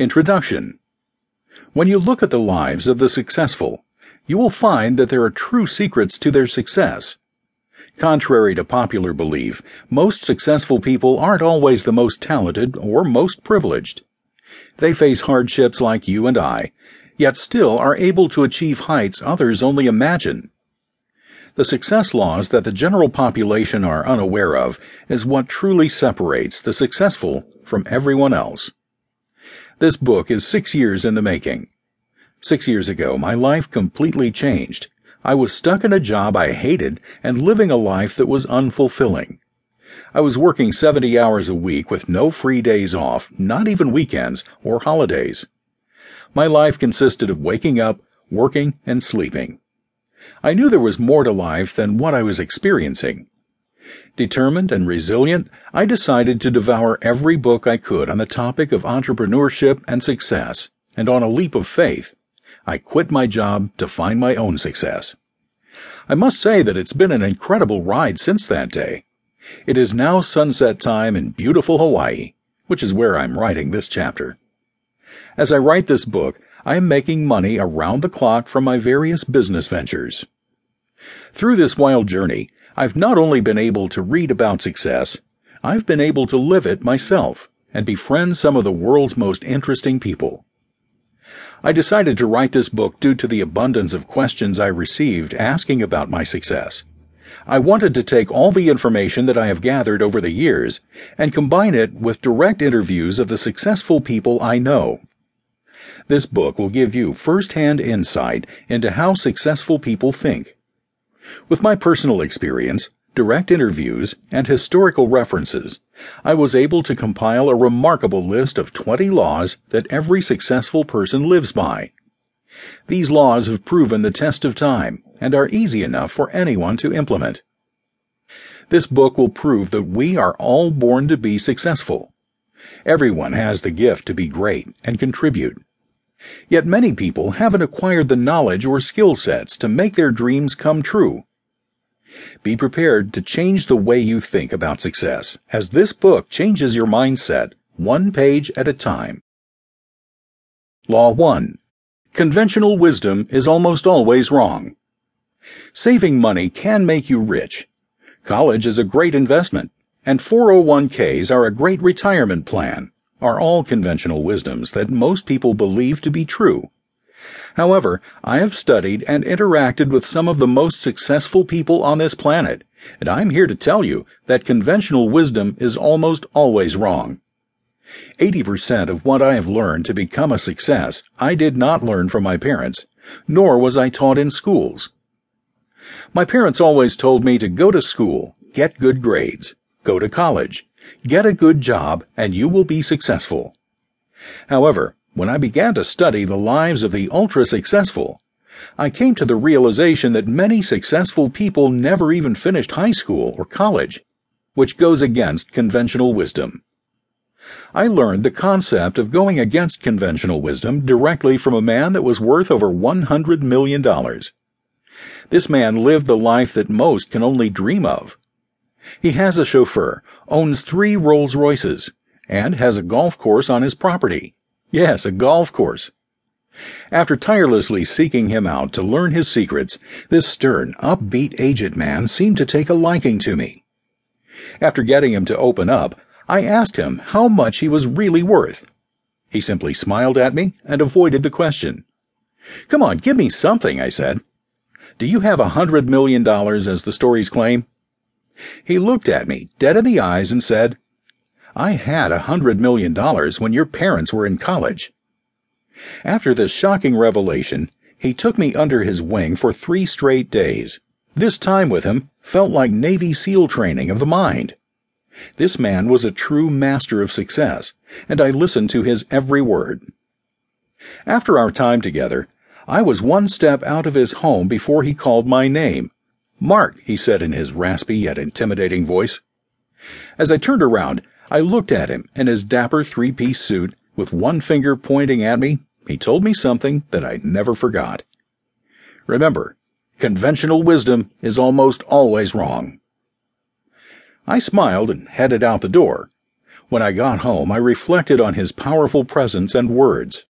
Introduction When you look at the lives of the successful, you will find that there are true secrets to their success. Contrary to popular belief, most successful people aren't always the most talented or most privileged. They face hardships like you and I, yet still are able to achieve heights others only imagine. The success laws that the general population are unaware of is what truly separates the successful from everyone else. This book is six years in the making. Six years ago, my life completely changed. I was stuck in a job I hated and living a life that was unfulfilling. I was working 70 hours a week with no free days off, not even weekends or holidays. My life consisted of waking up, working, and sleeping. I knew there was more to life than what I was experiencing. Determined and resilient, I decided to devour every book I could on the topic of entrepreneurship and success, and on a leap of faith, I quit my job to find my own success. I must say that it's been an incredible ride since that day. It is now sunset time in beautiful Hawaii, which is where I'm writing this chapter. As I write this book, I am making money around the clock from my various business ventures. Through this wild journey, I've not only been able to read about success, I've been able to live it myself and befriend some of the world's most interesting people. I decided to write this book due to the abundance of questions I received asking about my success. I wanted to take all the information that I have gathered over the years and combine it with direct interviews of the successful people I know. This book will give you first-hand insight into how successful people think with my personal experience, direct interviews, and historical references, I was able to compile a remarkable list of 20 laws that every successful person lives by. These laws have proven the test of time and are easy enough for anyone to implement. This book will prove that we are all born to be successful. Everyone has the gift to be great and contribute. Yet many people haven't acquired the knowledge or skill sets to make their dreams come true. Be prepared to change the way you think about success, as this book changes your mindset one page at a time. Law 1. Conventional wisdom is almost always wrong. Saving money can make you rich. College is a great investment, and 401ks are a great retirement plan are all conventional wisdoms that most people believe to be true. However, I have studied and interacted with some of the most successful people on this planet, and I'm here to tell you that conventional wisdom is almost always wrong. 80% of what I have learned to become a success, I did not learn from my parents, nor was I taught in schools. My parents always told me to go to school, get good grades, go to college, Get a good job and you will be successful. However, when I began to study the lives of the ultra successful, I came to the realization that many successful people never even finished high school or college, which goes against conventional wisdom. I learned the concept of going against conventional wisdom directly from a man that was worth over $100 million. This man lived the life that most can only dream of. He has a chauffeur, owns three Rolls Royces, and has a golf course on his property. Yes, a golf course. After tirelessly seeking him out to learn his secrets, this stern, upbeat, aged man seemed to take a liking to me. After getting him to open up, I asked him how much he was really worth. He simply smiled at me and avoided the question. Come on, give me something, I said. Do you have a hundred million dollars as the stories claim? He looked at me dead in the eyes and said, I had a hundred million dollars when your parents were in college. After this shocking revelation, he took me under his wing for three straight days. This time with him felt like Navy SEAL training of the mind. This man was a true master of success, and I listened to his every word. After our time together, I was one step out of his home before he called my name Marc, he said in his raspy yet intimidating voice. As I turned around, I looked at him in his dapper three piece suit, with one finger pointing at me. He told me something that I never forgot. Remember, conventional wisdom is almost always wrong. I smiled and headed out the door. When I got home, I reflected on his powerful presence and words.